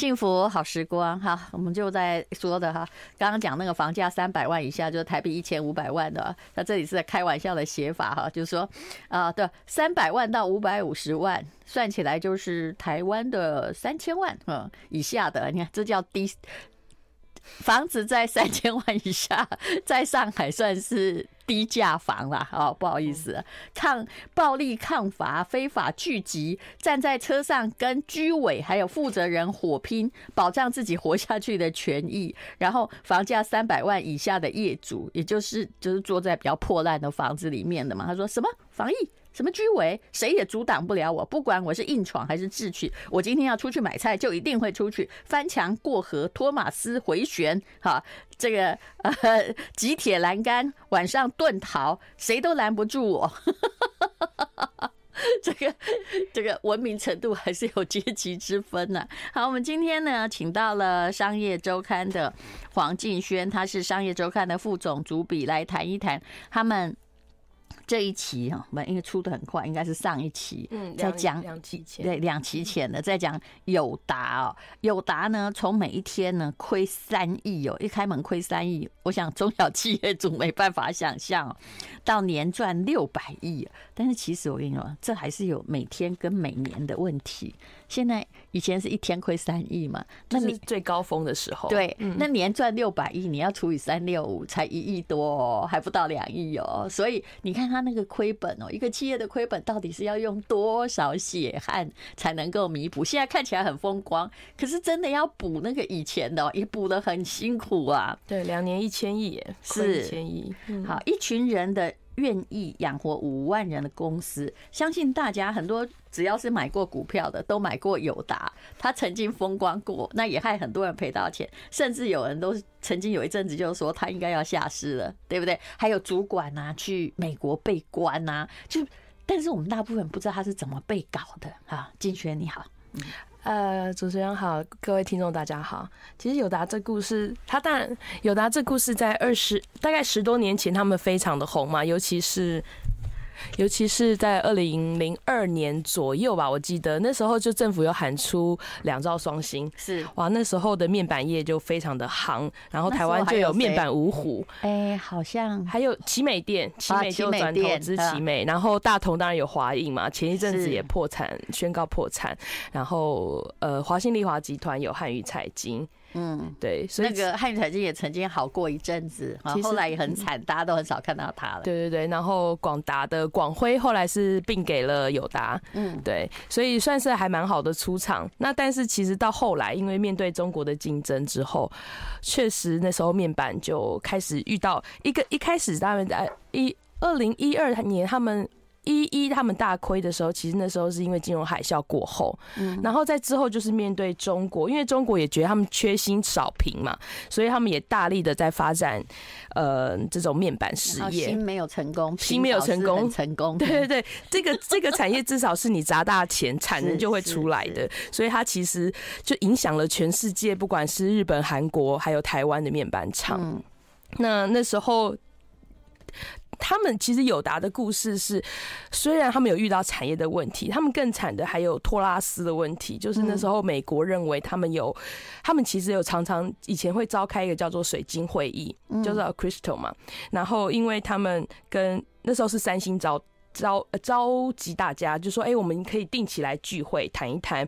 幸福好时光哈，我们就在说的哈，刚刚讲那个房价三百万以下就是台币一千五百万的，那这里是在开玩笑的写法哈，就是说啊，对，三百万到五百五十万算起来就是台湾的三千万嗯以下的，你看这叫低。房子在三千万以下，在上海算是低价房啦。哦，不好意思，抗暴力、抗法、非法聚集，站在车上跟居委还有负责人火拼，保障自己活下去的权益。然后，房价三百万以下的业主，也就是就是坐在比较破烂的房子里面的嘛。他说什么防疫？什么居委，谁也阻挡不了我。不管我是硬闯还是智取，我今天要出去买菜，就一定会出去。翻墙过河，托马斯回旋，哈，这个呃，挤铁栏杆，晚上遁逃，谁都拦不住我。这个这个文明程度还是有阶级之分呢。好，我们今天呢，请到了商业周刊的黄敬轩，他是商业周刊的副总主笔，来谈一谈他们。这一期哈，我们因为出的很快，应该是上一期，嗯，在讲两期前，对，两期前的在讲友达哦，友达呢，从每一天呢亏三亿哦，一开门亏三亿，我想中小企业主没办法想象，到年赚六百亿，但是其实我跟你说，这还是有每天跟每年的问题。现在以前是一天亏三亿嘛，那你最高峰的时候，对，那年赚六百亿，你要除以三六五，才一亿多哦，还不到两亿哦，所以你看他。那个亏本哦，一个企业的亏本到底是要用多少血汗才能够弥补？现在看起来很风光，可是真的要补那个以前的，也补得很辛苦啊。对，两年一千亿，是一千亿。好，一群人的愿意养活五万人的公司，相信大家很多只要是买过股票的，都买过友达，他曾经风光过，那也害很多人赔到钱，甚至有人都曾经有一阵子就说他应该要下市了，对不对？还有主管啊去美国被关啊，就但是我们大部分不知道他是怎么被搞的啊。金轩你好，呃，主持人好，各位听众大家好。其实友达这故事，他当然友达这故事在二十大概十多年前，他们非常的红嘛，尤其是。尤其是在二零零二年左右吧，我记得。那时候就政府有喊出两兆双星，是。哇，那时候的面板业就非常的行，然后台湾就有面板五虎，哎，好像还有奇美店，奇美就转投资奇美，然后大同当然有华映嘛，前一阵子也破产，宣告破产，然后呃，华新丽华集团有汉语彩晶。嗯，对，所以那个汉语财经也曾经好过一阵子，后来也很惨，大家都很少看到他了。对对对，然后广达的广辉后来是并给了友达，嗯，对，所以算是还蛮好的出场。那但是其实到后来，因为面对中国的竞争之后，确实那时候面板就开始遇到一个一开始他们在一二零一二年他们。一一他们大亏的时候，其实那时候是因为金融海啸过后，嗯，然后在之后就是面对中国，因为中国也觉得他们缺芯少屏嘛，所以他们也大力的在发展，呃，这种面板事业。芯没有成功，芯没有成功，成功。对对对，这个这个产业至少是你砸大钱，产能就会出来的，所以它其实就影响了全世界，不管是日本、韩国还有台湾的面板厂。那那时候。他们其实友达的故事是，虽然他们有遇到产业的问题，他们更惨的还有托拉斯的问题，就是那时候美国认为他们有，他们其实有常常以前会召开一个叫做水晶会议，叫做 Crystal 嘛，然后因为他们跟那时候是三星召召召集大家，就说哎，我们可以定期来聚会谈一谈。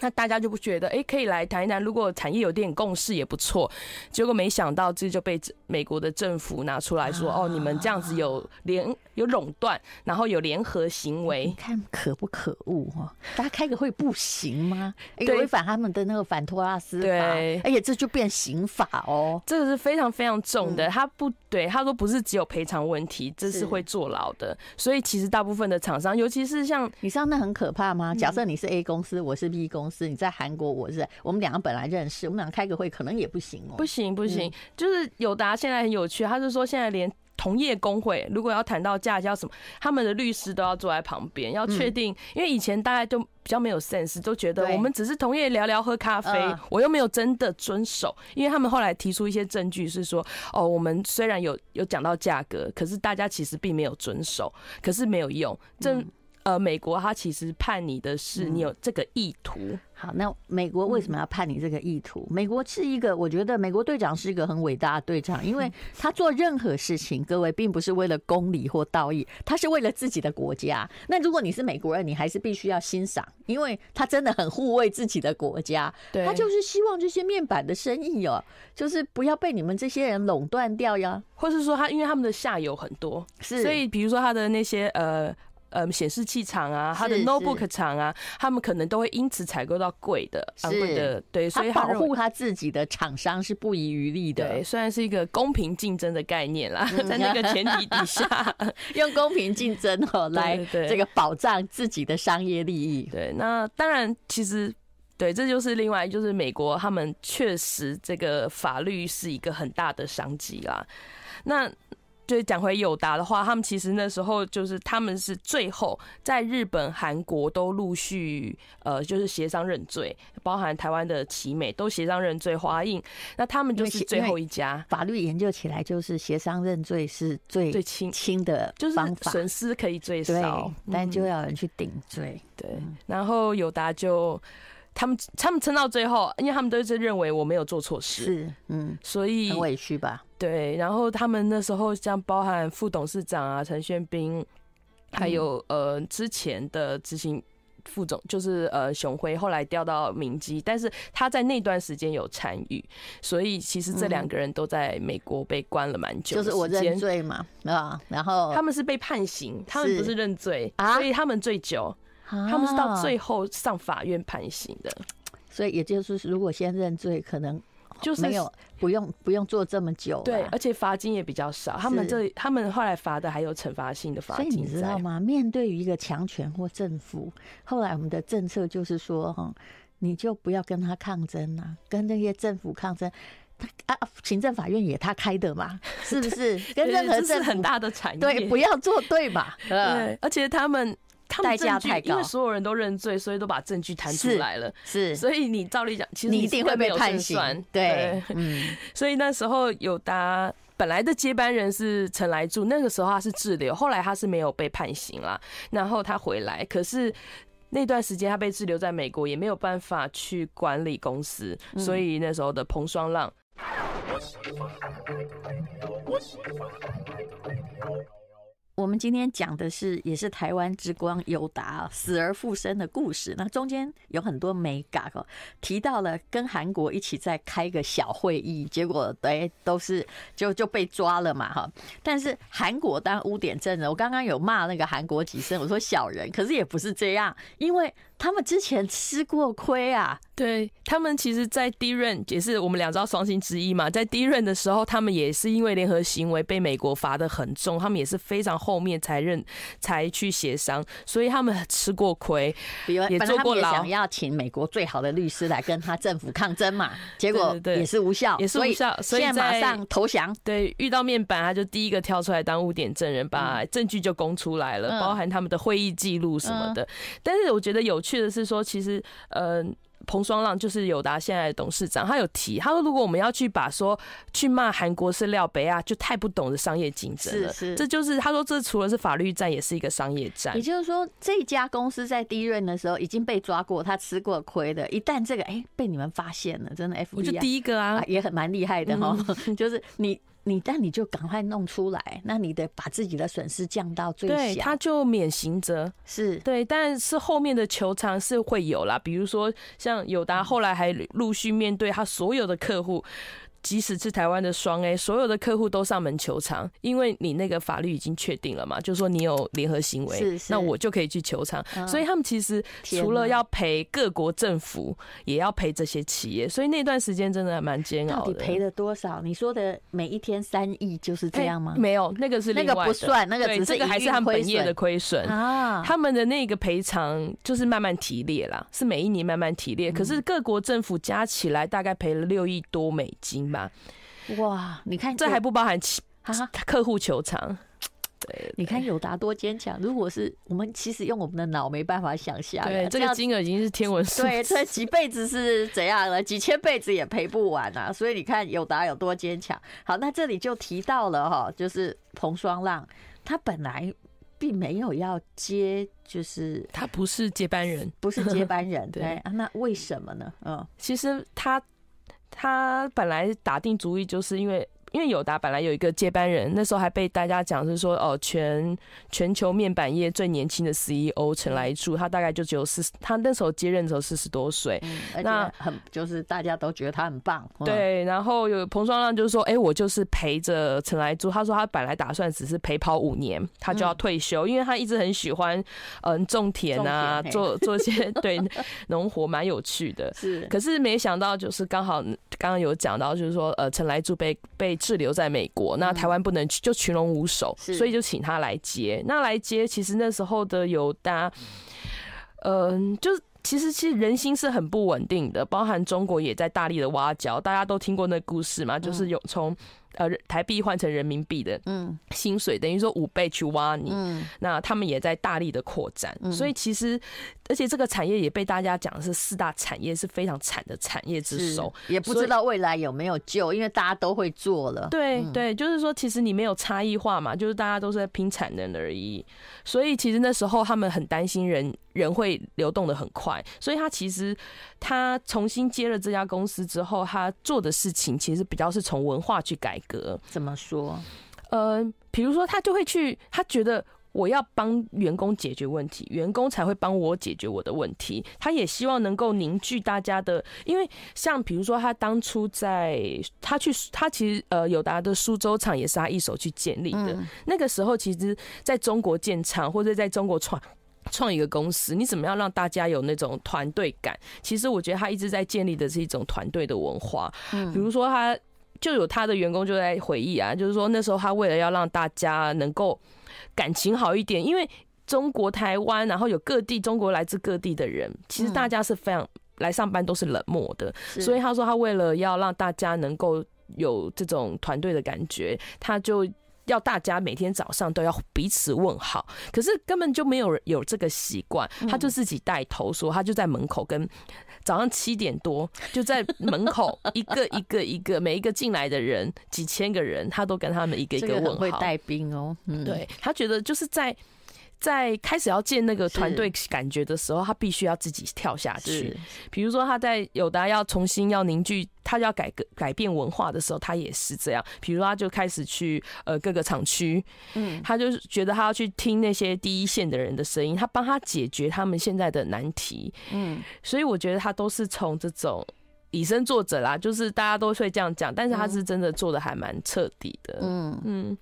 那大家就不觉得，哎、欸，可以来谈一谈，如果产业有点共识也不错。结果没想到，这就被美国的政府拿出来说，哦，你们这样子有联有垄断，然后有联合行为，你看可不可恶哈？大家开个会不行吗？违反他们的那个反托拉斯法，对，而且这就变刑法哦，这个是非常非常重的。他不对，他说不是只有赔偿问题，这是会坐牢的。所以其实大部分的厂商，尤其是像你知道那很可怕吗？假设你是 A 公司，我是 B 公司。公司你在韩国，我是我们两个本来认识，我们俩开个会可能也不行哦，不行不行，就是友达现在很有趣，他是说现在连同业公会如果要谈到价交什么，他们的律师都要坐在旁边，要确定，因为以前大家都比较没有 sense，都觉得我们只是同业聊聊喝咖啡，我又没有真的遵守，因为他们后来提出一些证据是说，哦，我们虽然有有讲到价格，可是大家其实并没有遵守，可是没有用，这。呃，美国他其实判你的是你有这个意图。好，那美国为什么要判你这个意图？美国是一个，我觉得美国队长是一个很伟大的队长，因为 他做任何事情，各位并不是为了公理或道义，他是为了自己的国家。那如果你是美国人，你还是必须要欣赏，因为他真的很护卫自己的国家。对，他就是希望这些面板的生意哦，就是不要被你们这些人垄断掉呀，或是说他因为他们的下游很多，是，所以比如说他的那些呃。呃，显示器厂啊，它的 notebook 厂啊，他们可能都会因此采购到贵的、昂贵的，对，所以保护他自己的厂商是不遗余力的。对，虽然是一个公平竞争的概念啦，在那个前提底下，用公平竞争哦 来这个保障自己的商业利益。对，那当然，其实对，这就是另外就是美国他们确实这个法律是一个很大的商机啦。那。就讲回友达的话，他们其实那时候就是他们是最后在日本、韩国都陆续呃就是协商认罪，包含台湾的奇美都协商认罪，华映那他们就是最后一家。法律研究起来就是协商认罪是最最轻轻的方法，损失可以最少，但就要有人去顶罪。对，然后友达就。他们他们撑到最后，因为他们都是认为我没有做错事，是嗯，所以很委屈吧？对，然后他们那时候像包含副董事长啊陈炫斌，还有呃之前的执行副总就是呃熊辉，后来调到明基，但是他在那段时间有参与，所以其实这两个人都在美国被关了蛮久，就是我认罪嘛啊，然后他们是被判刑，他们不是认罪，所以他们最久。他们是到最后上法院判刑的，所以也就是如果先认罪，可能就是没有不用不用做这么久。对，而且罚金也比较少。他们这他们后来罚的还有惩罚性的罚金。所以你知道吗？面对于一个强权或政府，后来我们的政策就是说，哈，你就不要跟他抗争啊，跟那些政府抗争。他啊，行政法院也他开的嘛，是不是？跟任何政府很大的产业，对，不要作对嘛。对，而且他们。代价太高，因为所有人都认罪，所以都把证据摊出来了。是，所以你照理讲，其实你一定会被判刑。对，嗯。所以那时候有达本来的接班人是陈来柱，那个时候他是滞留，后来他是没有被判刑了，然后他回来，可是那段时间他被滞留在美国，也没有办法去管理公司，所以那时候的彭双浪。我们今天讲的是，也是台湾之光友达死而复生的故事。那中间有很多美感哦，提到了跟韩国一起在开个小会议，结果哎都是就就被抓了嘛哈。但是韩国当污点证人，我刚刚有骂那个韩国几声，我说小人，可是也不是这样，因为。他们之前吃过亏啊，对，他们其实，在第一任也是我们两招双星之一嘛，在第一任的时候，他们也是因为联合行为被美国罚的很重，他们也是非常后面才认才去协商，所以他们吃过亏，也坐过牢，想要请美国最好的律师来跟他政府抗争嘛，结果也是无效，也是无效，所以现在马上投降。对，遇到面板，他就第一个跳出来当污点证人，把证据就供出来了，包含他们的会议记录什么的。但是我觉得有趣的是说，其实，呃，彭双浪就是友达现在的董事长，他有提，他说如果我们要去把说去骂韩国是廖北亚，就太不懂得商业竞争了。是是，这就是他说这除了是法律战，也是一个商业战。也就是说，这家公司在第一任的时候已经被抓过，他吃过亏的。一旦这个哎、欸、被你们发现了，真的 FBI 我就第一个啊，也很蛮厉害的哈，就是你。你但你就赶快弄出来，那你得把自己的损失降到最小，对，他就免刑责，是对，但是后面的球场是会有啦，比如说像友达后来还陆续面对他所有的客户。即使是台湾的双 A，所有的客户都上门求偿，因为你那个法律已经确定了嘛，就是说你有联合行为，是是那我就可以去求偿。嗯、所以他们其实除了要赔各国政府，也要赔这些企业。所以那段时间真的蛮煎熬的。到底赔了多少？你说的每一天三亿就是这样吗？没有，那个是另外的，那个不算，那个只是这个还是他们本业的亏损啊。他们的那个赔偿就是慢慢提列啦，是每一年慢慢提列。可是各国政府加起来大概赔了六亿多美金。吧，哇！你看，这还不包含其客户球场。对，你看友达多坚强。如果是我们，其实用我们的脑没办法想象。对，这个金额已经是天文数。对，这几辈子是怎样了？几千辈子也赔不完啊！所以你看友达有多坚强。好，那这里就提到了哈，就是彭双浪，他本来并没有要接，就是他不是接班人，不是接班人。对啊，那为什么呢？嗯，其实他他本来打定主意，就是因为。因为友达本来有一个接班人，那时候还被大家讲是说哦，全全球面板业最年轻的 CEO 陈来柱，他大概就只有四十，他那时候接任的时候四十多岁，嗯，那很就是大家都觉得他很棒。对，然后有彭双浪就是说，哎，我就是陪着陈来柱，他说他本来打算只是陪跑五年，他就要退休，因为他一直很喜欢嗯种田啊，做做一些 对农活蛮有趣的。是，可是没想到就是刚好刚刚有讲到，就是说呃陈来柱被被。滞留在美国，那台湾不能去，就群龙无首，所以就请他来接。那来接，其实那时候的友达，嗯，就其实其实人心是很不稳定的，包含中国也在大力的挖角。大家都听过那故事嘛，就是有从。呃，台币换成人民币的，嗯，薪水等于说五倍去挖你，嗯，那他们也在大力的扩展，所以其实，而且这个产业也被大家讲的是四大产业是非常惨的产业之首，也不知道未来有没有救，因为大家都会做了，对对，就是说其实你没有差异化嘛，就是大家都是在拼产能而已，所以其实那时候他们很担心人人会流动的很快，所以他其实他重新接了这家公司之后，他做的事情其实比较是从文化去改革。怎么说？呃，比如说，他就会去，他觉得我要帮员工解决问题，员工才会帮我解决我的问题。他也希望能够凝聚大家的，因为像比如说，他当初在他去，他其实呃，友达的苏州厂也是他一手去建立的。那个时候，其实在中国建厂或者在中国创创一个公司，你怎么样让大家有那种团队感？其实我觉得他一直在建立的是一种团队的文化。嗯，比如说他。就有他的员工就在回忆啊，就是说那时候他为了要让大家能够感情好一点，因为中国台湾，然后有各地中国来自各地的人，其实大家是非常来上班都是冷漠的，所以他说他为了要让大家能够有这种团队的感觉，他就。要大家每天早上都要彼此问好，可是根本就没有人有这个习惯，他就自己带头说，他就在门口跟早上七点多就在门口 一个一个一个每一个进来的人几千个人，他都跟他们一个一个问好。会带兵哦，对，他觉得就是在。在开始要建那个团队感觉的时候，他必须要自己跳下去。比如说他在友达要重新要凝聚，他要改革改变文化的时候，他也是这样。比如他就开始去呃各个厂区，嗯，他就觉得他要去听那些第一线的人的声音，他帮他解决他们现在的难题，嗯。所以我觉得他都是从这种以身作则啦，就是大家都会这样讲，但是他是真的做的还蛮彻底的，嗯嗯。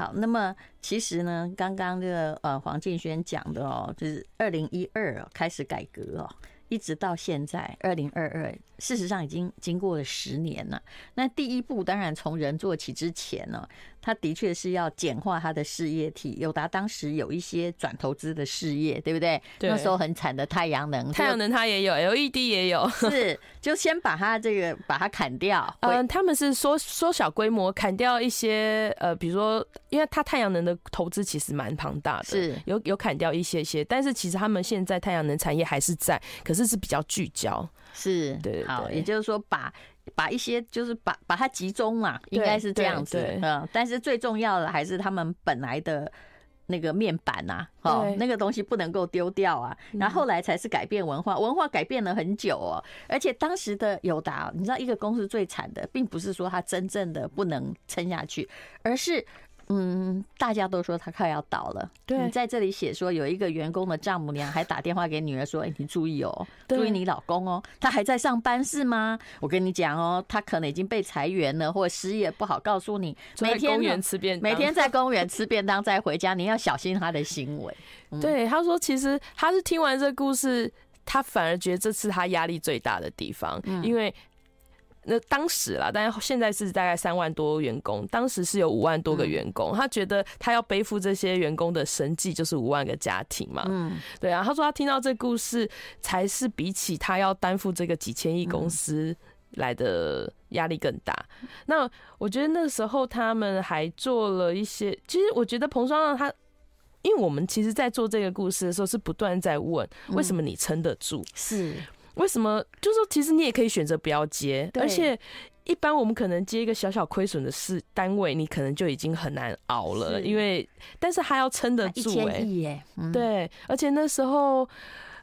好，那么其实呢，刚刚这个呃黄敬轩讲的哦，就是二零一二开始改革哦，一直到现在二零二二，事实上已经经过了十年了。那第一步当然从人做起之前呢。他的确是要简化他的事业体，友达当时有一些转投资的事业，对不对？對。那时候很惨的太阳能，太阳能它也有，LED 也有，是就先把它这个把它砍掉。嗯、呃，他们是缩缩小规模，砍掉一些呃，比如说，因为它太阳能的投资其实蛮庞大的，是有有砍掉一些些，但是其实他们现在太阳能产业还是在，可是是比较聚焦，是对，好，也就是说把。把一些就是把把它集中嘛，应该是这样子，嗯。但是最重要的还是他们本来的那个面板呐，哦，那个东西不能够丢掉啊。然后后来才是改变文化，文化改变了很久哦。而且当时的友达，你知道，一个公司最惨的，并不是说它真正的不能撑下去，而是。嗯，大家都说他快要倒了。对，你在这里写说有一个员工的丈母娘还打电话给女儿说：“哎，你注意哦，注意你老公哦，他还在上班是吗？我跟你讲哦，他可能已经被裁员了或者失业，不好告诉你。每天公园吃便当，每天在公园吃便当再回家，你要小心他的行为。”对，他说其实他是听完这故事，他反而觉得这是他压力最大的地方，因为。那当时啦，但是现在是大概三万多员工，当时是有五万多个员工，他觉得他要背负这些员工的生计，就是五万个家庭嘛。嗯，对啊，他说他听到这故事，才是比起他要担负这个几千亿公司来的压力更大。那我觉得那时候他们还做了一些，其实我觉得彭双让他，因为我们其实在做这个故事的时候，是不断在问为什么你撑得住？是。为什么？就是说，其实你也可以选择不要接，而且一般我们可能接一个小小亏损的事单位，你可能就已经很难熬了，因为但是还要撑得住哎、对，而且那时候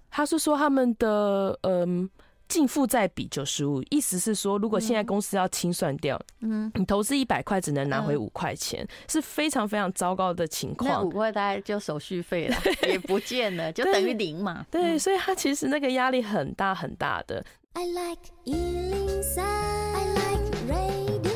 他是说他们的嗯。净负债比九十五，意思是说，如果现在公司要清算掉，嗯，你投资一百块只能拿回五块钱，嗯，是非常非常糟糕的情况。那五块大概就手续费了，也不见了，就等于零嘛。对，对，所以他其实那个压力很大很大的。I like 103, I like radio.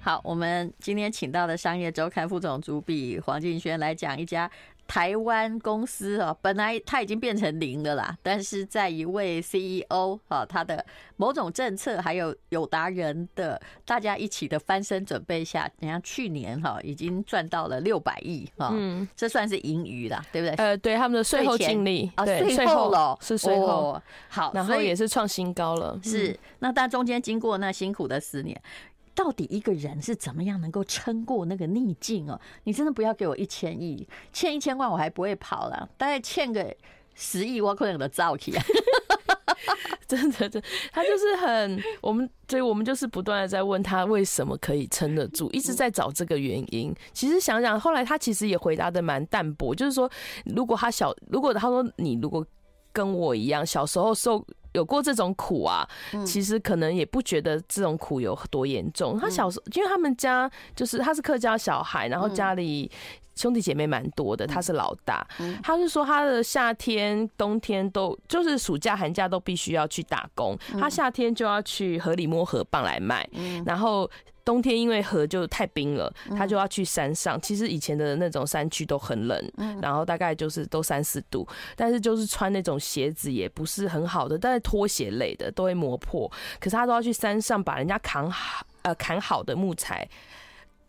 好，我们今天请到的商业周刊副总主笔黄敬轩来讲一家台湾公司哦，本来它已经变成零的啦，但是在一位 CEO 哈，他的某种政策还有有达人的大家一起的翻身准备下，人家去年哈已经赚到了六百亿哈，嗯，这算是盈余啦，对不对？呃，对，他们的税后净利啊，税后了，是税后，哦，好，然后也是创新高了，是。那但中间经过那辛苦的十年。到底一个人是怎么样能够撑过那个逆境哦？你真的不要给我一千亿，欠一千万我还不会跑了，大概欠个十亿我可能都造起来！真的，真他就是很我们，所以我们就是不断的在问他为什么可以撑得住，一直在找这个原因。其实想想，后来他其实也回答的蛮淡薄，就是说，如果他小，如果他说你如果跟我一样，小时候受。有过这种苦啊，其实可能也不觉得这种苦有多严重。他小时候，因为他们家就是他是客家小孩，然后家里兄弟姐妹蛮多的，他是老大。他是说他的夏天、冬天都就是暑假、寒假都必须要去打工。他夏天就要去河里摸河蚌来卖，然后。冬天因为河就太冰了，他就要去山上。其实以前的那种山区都很冷，然后大概就是都三四度，但是就是穿那种鞋子也不是很好的，但是拖鞋类的都会磨破。可是他都要去山上把人家砍好呃砍好的木材，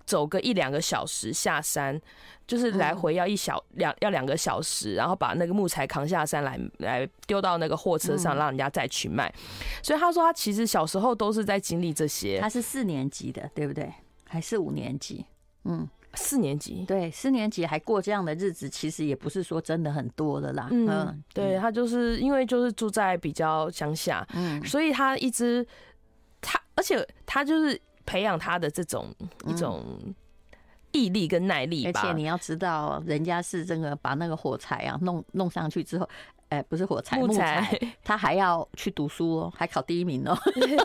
走个一两个小时下山。就是来回要一小两要两个小时，然后把那个木材扛下山来，来丢到那个货车上，让人家再去卖。所以他说他其实小时候都是在经历这些。他是四年级的，对不对？还是五年级？嗯，四年级。对，四年级还过这样的日子，其实也不是说真的很多的啦。嗯，对他就是因为就是住在比较乡下，嗯，所以他一直他，而且他就是培养他的这种一种。毅力跟耐力，而且你要知道，人家是这个把那个火柴啊弄弄上去之后，哎，不是火柴木材，他还要去读书哦，还考第一名哦。对，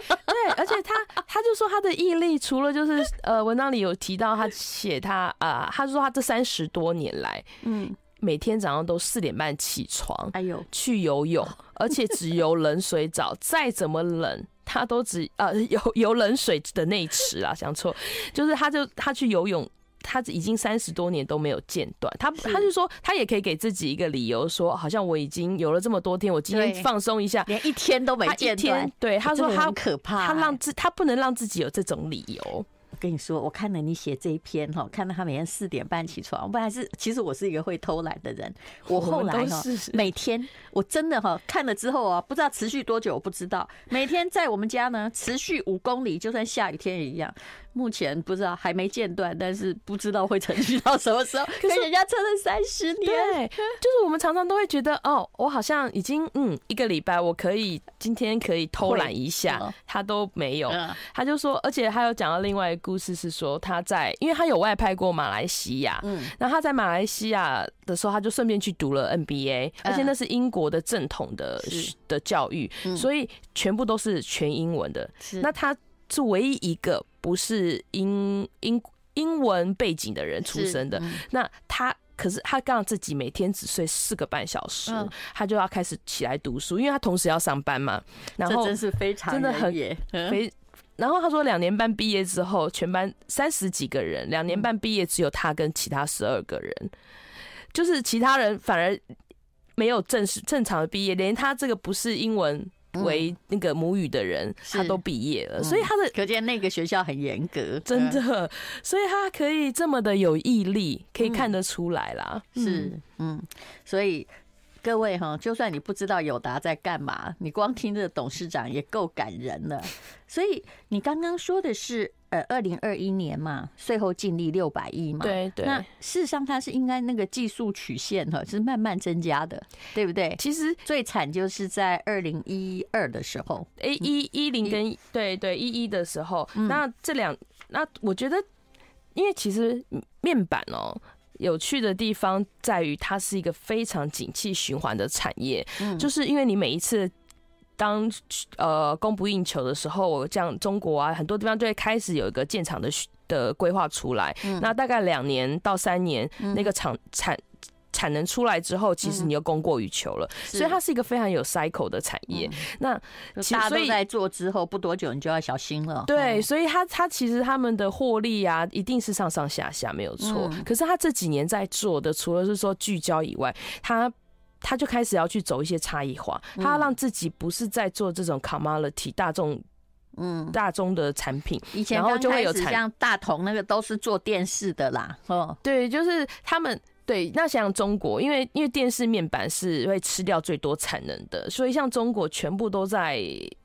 而且他他就说他的毅力，除了就是呃文章里有提到他写他啊，他说他这三十多年来，嗯，每天早上都四点半起床，哎呦，去游泳，而且只游冷水澡，再怎么冷。他都只呃 游游冷水的那一池啊，想错，就是他就他去游泳。他已经三十多年都没有间断，他他就说他也可以给自己一个理由，说好像我已经游了这么多天，我今天放松一下，连一天都没间断。对，他说他可怕，他让自他不能让自己有这种理由。我跟你说，我看了你写这一篇哈，看到他每天四点半起床，我本来是其实我是一个会偷懒的人，我后来哈每天我真的哈看了之后啊，不知道持续多久，我不知道。每天在我们家呢持续五公里，就算下雨天也一样。目前不知道还没间断，但是不知道会持续到什么时候。可是人家撑了三十年，对，就是我们常常都会觉得，哦，我好像已经嗯一个礼拜，我可以今天可以偷懒一下，他都没有。他就说，而且他有讲到另外一个故事，是说他在，因为他有外派过马来西亚，嗯，然后他在马来西亚的时候，他就顺便去读了 NBA，而且那是英国的正统的的教育，所以全部都是全英文的。是那他是唯一一个。不是英英英文背景的人出生的，那他可是他刚好自己每天只睡四个半小时，他就要开始起来读书，因为他同时要上班嘛。然后真是非常真的很非。然后他说，两年半毕业之后，全班三十几个人，两年半毕业只有他跟其他十二个人，就是其他人反而没有正式正常的毕业，连他这个不是英文。为那个母语的人，他都毕业了，所以他的可见那个学校很严格，真的，所以他可以这么的有毅力，可以看得出来啦。是，嗯，所以各位哈，就算你不知道友达在干嘛，你光听这个董事长也够感人了。所以你刚刚说的是，呃，二零二一年嘛，税后净利六百亿嘛，对对。那事实上它是应该那个技术曲线哈是慢慢增加的，对不对？其实最惨就是在二零一二的时候，哎，一一零跟对对一一的时候，那这两那我觉得，因为其实面板哦。有趣的地方在于，它是一个非常景气循环的产业。嗯，就是因为你每一次当呃供不应求的时候，像中国啊，很多地方就会开始有一个建厂的的规划出来。嗯，那大概两年到三年，那个厂产。产能出来之后，其实你又供过于求了，所以它是一个非常有 cycle 的产业。那大家都在做之后，不多久你就要小心了。对，所以它它其实他们的获利啊，一定是上上下下没有错。可是他这几年在做的，除了是说聚焦以外，他他就开始要去走一些差异化，他要让自己不是在做这种 commodity 大众嗯大众的产品。以前然后就会有像大同那个都是做电视的啦，哦，对，就是他们。对，那像中国，因为因为电视面板是会吃掉最多产能的，所以像中国全部都在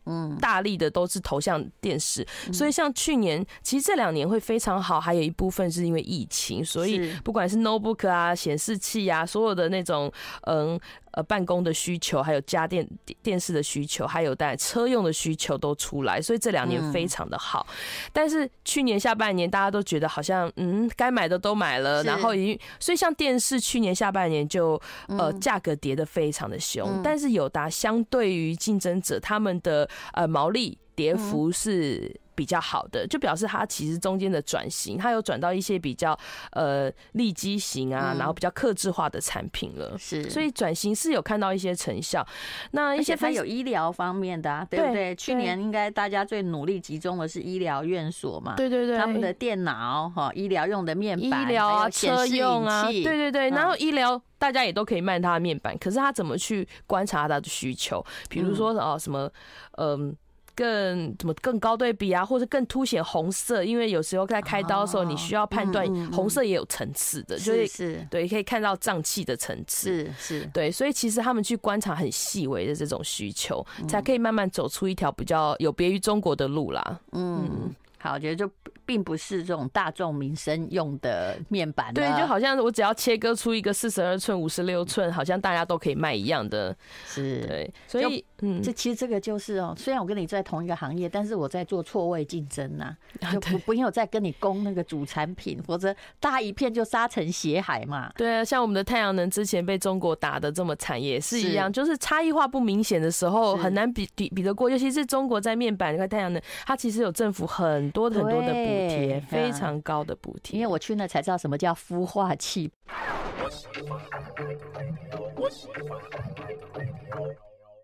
嗯。大力的都是投向电视，所以像去年其实这两年会非常好，还有一部分是因为疫情，所以不管是 notebook 啊、显示器啊，所有的那种嗯。呃，办公的需求，还有家电电视的需求，还有带车用的需求都出来，所以这两年非常的好。但是去年下半年大家都觉得好像，嗯，该买的都买了，然后已经，所以像电视去年下半年就呃价格跌得非常的凶，但是友达相对于竞争者，他们的呃毛利跌幅是。比较好的，就表示它其实中间的转型，它有转到一些比较呃利基型啊，然后比较克制化的产品了。是，所以转型是有看到一些成效。那一些它有医疗方面的，啊，对不对？去年应该大家最努力集中的是医疗院所嘛？对对对，他们的电脑哈，医疗用的面板，医疗啊，车用啊，对对对。然后医疗大家也都可以卖它的面板，可是他怎么去观察它的需求？比如说哦，什么嗯。更怎么更高对比啊，或者更凸显红色？因为有时候在开刀的时候，你需要判断红色也有层次的，就是是对，可以看到脏器的层次，是是，对，所以其实他们去观察很细微的这种需求，才可以慢慢走出一条比较有别于中国的路啦。嗯。好，我觉得就并不是这种大众民生用的面板。对，就好像我只要切割出一个四十二寸、五十六寸，好像大家都可以卖一样的。是，对，所以，嗯，这其实这个就是哦，虽然我跟你在同一个行业，但是我在做错位竞争呐，就不不用在跟你攻那个主产品，否则大一片就杀成血海嘛。对啊，像我们的太阳能之前被中国打的这么惨，也是一样，就是差异化不明显的时候，很难比比比得过。尤其是中国在面板和太阳能，它其实有政府很。多很多的补贴，非常高的补贴。因为我去那才知道什么叫孵化器。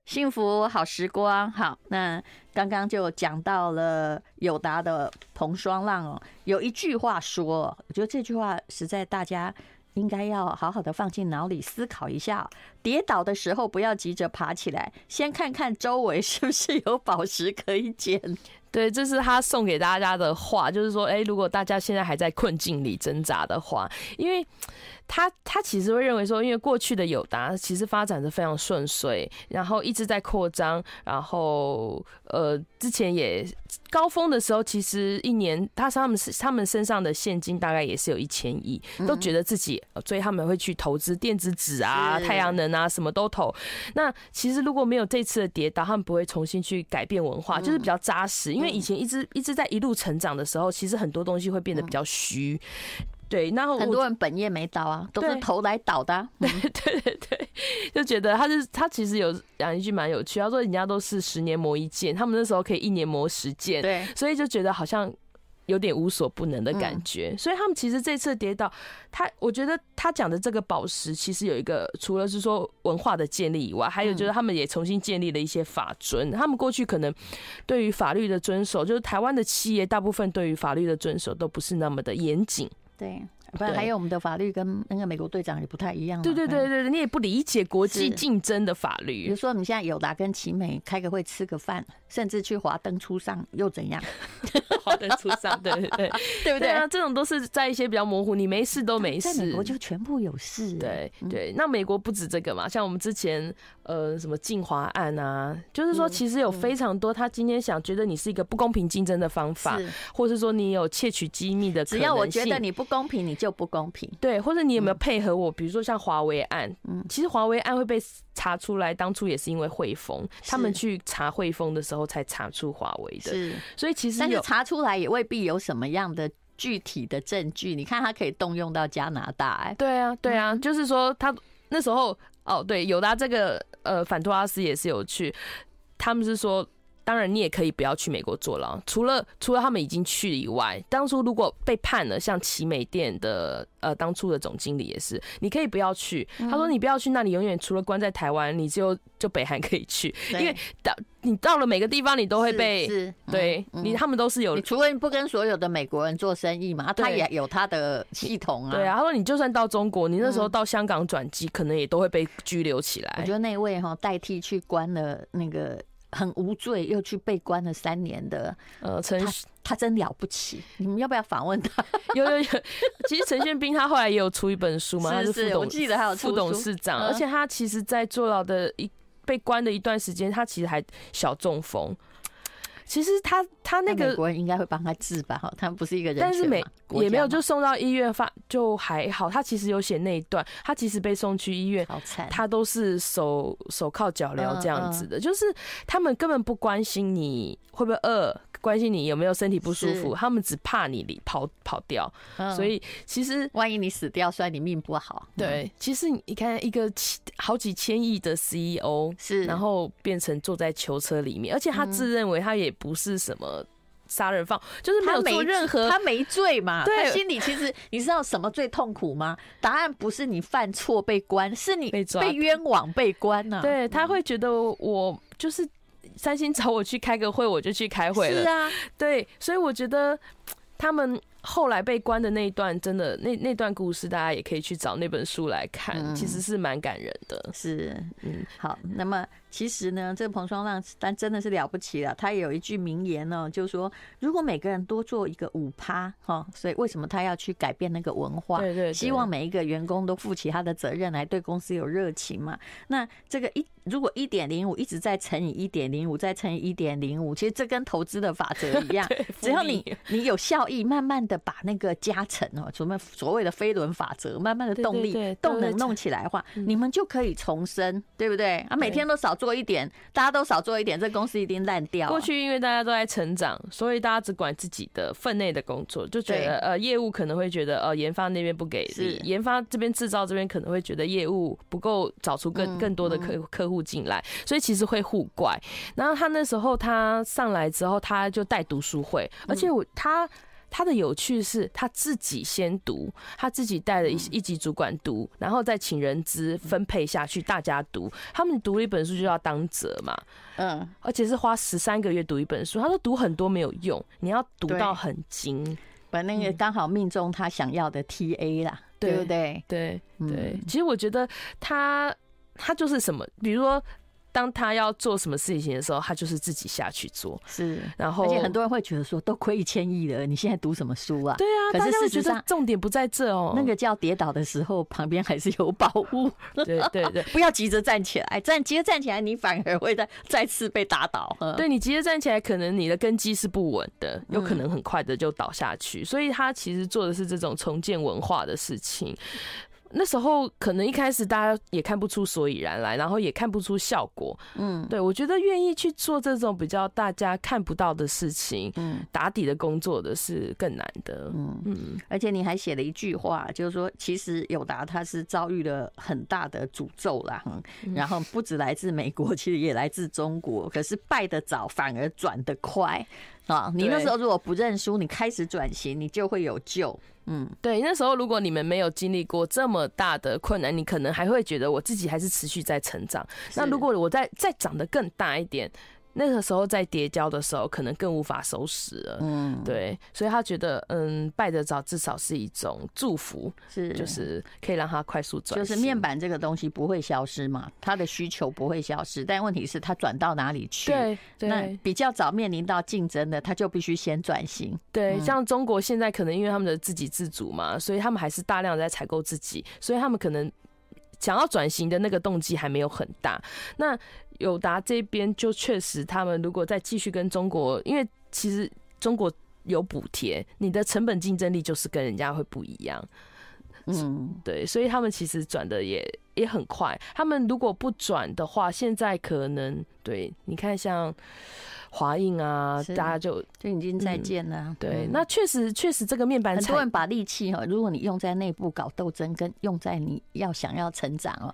幸福好时光，好，那刚刚就讲到了友达的彭双浪哦，有一句话说，我觉得这句话实在大家应该要好好的放进脑里思考一下。跌倒的时候不要急着爬起来，先看看周围是不是有宝石可以捡。对，这是他送给大家的话，就是说，哎，如果大家现在还在困境里挣扎的话，因为他他其实会认为说，因为过去的友达其实发展的非常顺遂，然后一直在扩张，然后呃，之前也高峰的时候，其实一年他他们他们身上的现金大概也是有一千亿，都觉得自己，所以他们会去投资电子纸啊、太阳能啊，什么都投。那其实如果没有这次的跌倒，他们不会重新去改变文化，就是比较扎实。因为以前一直一直在一路成长的时候，其实很多东西会变得比较虚。对，然后很多人本业没倒啊，都是投来倒的。对对对对，就觉得他是他其实有讲一句蛮有趣，他说人家都是十年磨一剑，他们那时候可以一年磨十剑。对，所以就觉得好像。有点无所不能的感觉，所以他们其实这次跌倒，他我觉得他讲的这个宝石，其实有一个除了是说文化的建立以外，还有就是他们也重新建立了一些法尊。他们过去可能对于法律的遵守，就是台湾的企业大部分对于法律的遵守都不是那么的严谨。对，不然还有我们的法律跟那个美国队长也不太一样。对对对对对，你也不理解国际竞争的法律。比如说，你现在友达跟奇美开个会，吃个饭，甚至去华灯初上又怎样？华灯初上，对对对，对不对啊？这种都是在一些比较模糊，你没事都没事。在美国就全部有事。对对，那美国不止这个嘛，像我们之前呃什么进华案啊，就是说其实有非常多，他今天想觉得你是一个不公平竞争的方法，或是说你有窃取机密的只要我觉得你不公平，你就不公平。对，或者你有没有配合我？比如说像华为案，嗯，其实华为案会被查出来，当初也是因为汇丰，他们去查汇丰的时候才查出华为的。是，所以其实但是查出来也未必有什么样的具体的证据。你看，他可以动用到加拿大，哎，对啊，对啊，就是说他那时候哦，对，友达这个呃反托拉斯也是有去，他们是说。当然，你也可以不要去美国坐牢。除了除了他们已经去以外，当初如果被判了，像奇美店的呃当初的总经理也是，你可以不要去。他说你不要去那里，永远除了关在台湾，你就就北韩可以去，因为到你到了每个地方，你都会被对你他们都是有。你除了不跟所有的美国人做生意嘛，他也有他的系统啊。对啊，他说你就算到中国，你那时候到香港转机，可能也都会被拘留起来。我觉得那位哈代替去关了那个。很无罪，又去被关了三年的，呃，陈他，他真了不起。你们要不要访问他？有有有。其实陈宪斌他后来也有出一本书嘛，是是，他是副董，我记得还有副董事长，而且他其实，在坐牢的一被关的一段时间，他其实还小中风。其实他他那个美国人应该会帮他治吧？哈，他们不是一个人，但是没也没有就送到医院发就还好。他其实有写那一段，他其实被送去医院，好惨，他都是手手铐脚镣这样子的，就是他们根本不关心你会不会饿。关心你有没有身体不舒服，他们只怕你离跑跑掉，所以其实万一你死掉，算你命不好。对，其实你看一个好几千亿的 CEO 是，然后变成坐在囚车里面，而且他自认为他也不是什么杀人犯，就是没有做任何，他没罪嘛。他心里其实你知道什么最痛苦吗？答案不是你犯错被关，是你被冤枉被关呐。对，他会觉得我就是。三星找我去开个会，我就去开会了。是啊，对，所以我觉得他们后来被关的那一段，真的那那段故事，大家也可以去找那本书来看，其实是蛮感人的。是，嗯，好，那么。其实呢，这个彭双浪但真的是了不起了。他也有一句名言呢，就是说，如果每个人多做一个五趴哈，所以为什么他要去改变那个文化？对对，希望每一个员工都负起他的责任来，对公司有热情嘛。那这个一如果一点零五一直在乘以一点零五，再乘以一点零五，其实这跟投资的法则一样，只要你你有效益，慢慢的把那个加成哦，什么所谓的飞轮法则，慢慢的动力动能弄起来的话，你们就可以重生，对不对？啊，每天都少。做一点，大家都少做一点，这公司一定烂掉。过去因为大家都在成长，所以大家只管自己的分内的工作，就觉得呃业务可能会觉得呃研发那边不给力，研发这边制造这边可能会觉得业务不够找出更更多的客客户进来，所以其实会互怪。然后他那时候他上来之后，他就带读书会，而且我他。他的有趣是，他自己先读，他自己带了一一级主管读，然后再请人资分配下去，大家读。他们读了一本书就要当责嘛，嗯，而且是花十三个月读一本书。他说读很多没有用，你要读到很精，把那个刚好命中他想要的 TA 啦，对不对？对对，其实我觉得他他就是什么，比如说。当他要做什么事情的时候，他就是自己下去做。是，然后而且很多人会觉得说，都亏一千亿了，你现在读什么书啊？对啊，可是事实上重点不在这哦。那个叫跌倒的时候，旁边还是有宝物。对对对，不要急着站起来，站急着站起来，你反而会再再次被打倒。对，你急着站起来，可能你的根基是不稳的，有可能很快的就倒下去。所以他其实做的是这种重建文化的事情。那时候可能一开始大家也看不出所以然来，然后也看不出效果。嗯，对，我觉得愿意去做这种比较大家看不到的事情，嗯，打底的工作的是更难的。嗯嗯，而且你还写了一句话，就是说其实友达他是遭遇了很大的诅咒啦，然后不止来自美国，其实也来自中国。可是败得早，反而转得快。啊，你那时候如果不认输，你开始转型，你就会有救。嗯，对，那时候如果你们没有经历过这么大的困难，你可能还会觉得我自己还是持续在成长。那如果我再再长得更大一点，那个时候在叠交的时候，可能更无法收拾了。嗯，对，所以他觉得，嗯，拜得早至少是一种祝福，是就是可以让他快速转。就是面板这个东西不会消失嘛，他的需求不会消失，但问题是他转到哪里去？对，对，那比较早面临到竞争的，他就必须先转型。对，像中国现在可能因为他们的自给自足嘛，所以他们还是大量在采购自己，所以他们可能想要转型的那个动机还没有很大。那友达这边就确实，他们如果再继续跟中国，因为其实中国有补贴，你的成本竞争力就是跟人家会不一样。嗯，对，所以他们其实转的也也很快。他们如果不转的话，现在可能对，你看像华映啊，大家就就已经再见了。嗯、对，那确实确实这个面板很多人把力气哈，如果你用在内部搞斗争，跟用在你要想要成长哦，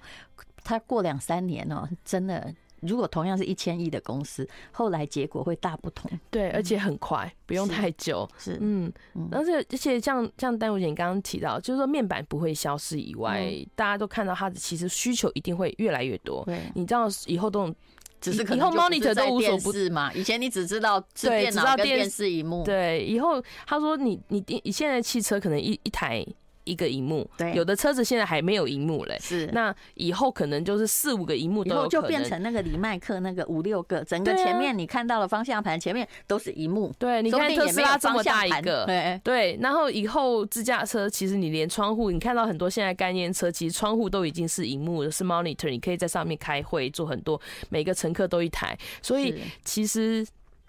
他过两三年哦，真的。如果同样是一千亿的公司，后来结果会大不同。对，而且很快，不用太久。是，嗯，而且而且像像丹如姐你刚刚提到，就是说面板不会消失以外，大家都看到它的其实需求一定会越来越多。对，你知道以后都只是以后 monitor 都无所不是嘛？以前你只知道是电脑跟电视荧幕。对，以后他说你你你现在汽车可能一一台。一个荧幕，对，有的车子现在还没有荧幕嘞。是，那以后可能就是四五个荧幕都有可能，就变成那个李麦克那个五六个，整个前面你看到了方向盘，前面都是荧幕。对，你看特斯拉这么大一个，对对。然后以后自驾车，其实你连窗户，你看到很多现在概念车，其实窗户都已经是荧幕，是 monitor，你可以在上面开会，做很多，每个乘客都一台，所以其实。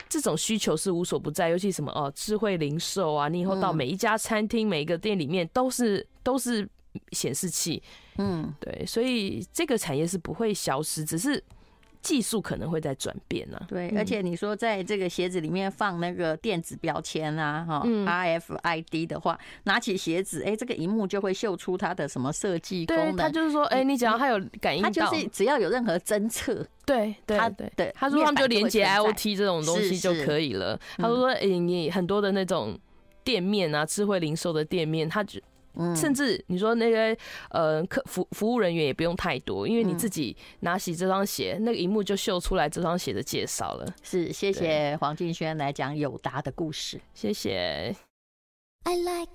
这种需求是无所不在，尤其什么哦，智慧零售啊，你以后到每一家餐厅、每一个店里面都是都是显示器，嗯，对，所以这个产业是不会消失，只是。技术可能会在转变呢，对，而且你说在这个鞋子里面放那个电子标签啊，哈，RFID 的话，拿起鞋子，哎，这个荧幕就会秀出它的什么设计功能。它就是说，哎，你只要它有感应到，它就是只要有任何侦测，对，对，对，对，他说他们就连接 IoT 这种东西就可以了。他说，哎，你很多的那种店面啊，智慧零售的店面，它就。甚至你说那个呃客服服务人员也不用太多，因为你自己拿起这双鞋，那个荧幕就秀出来这双鞋的介绍了。是，谢谢黄敬轩来讲友达的故事，谢谢。I like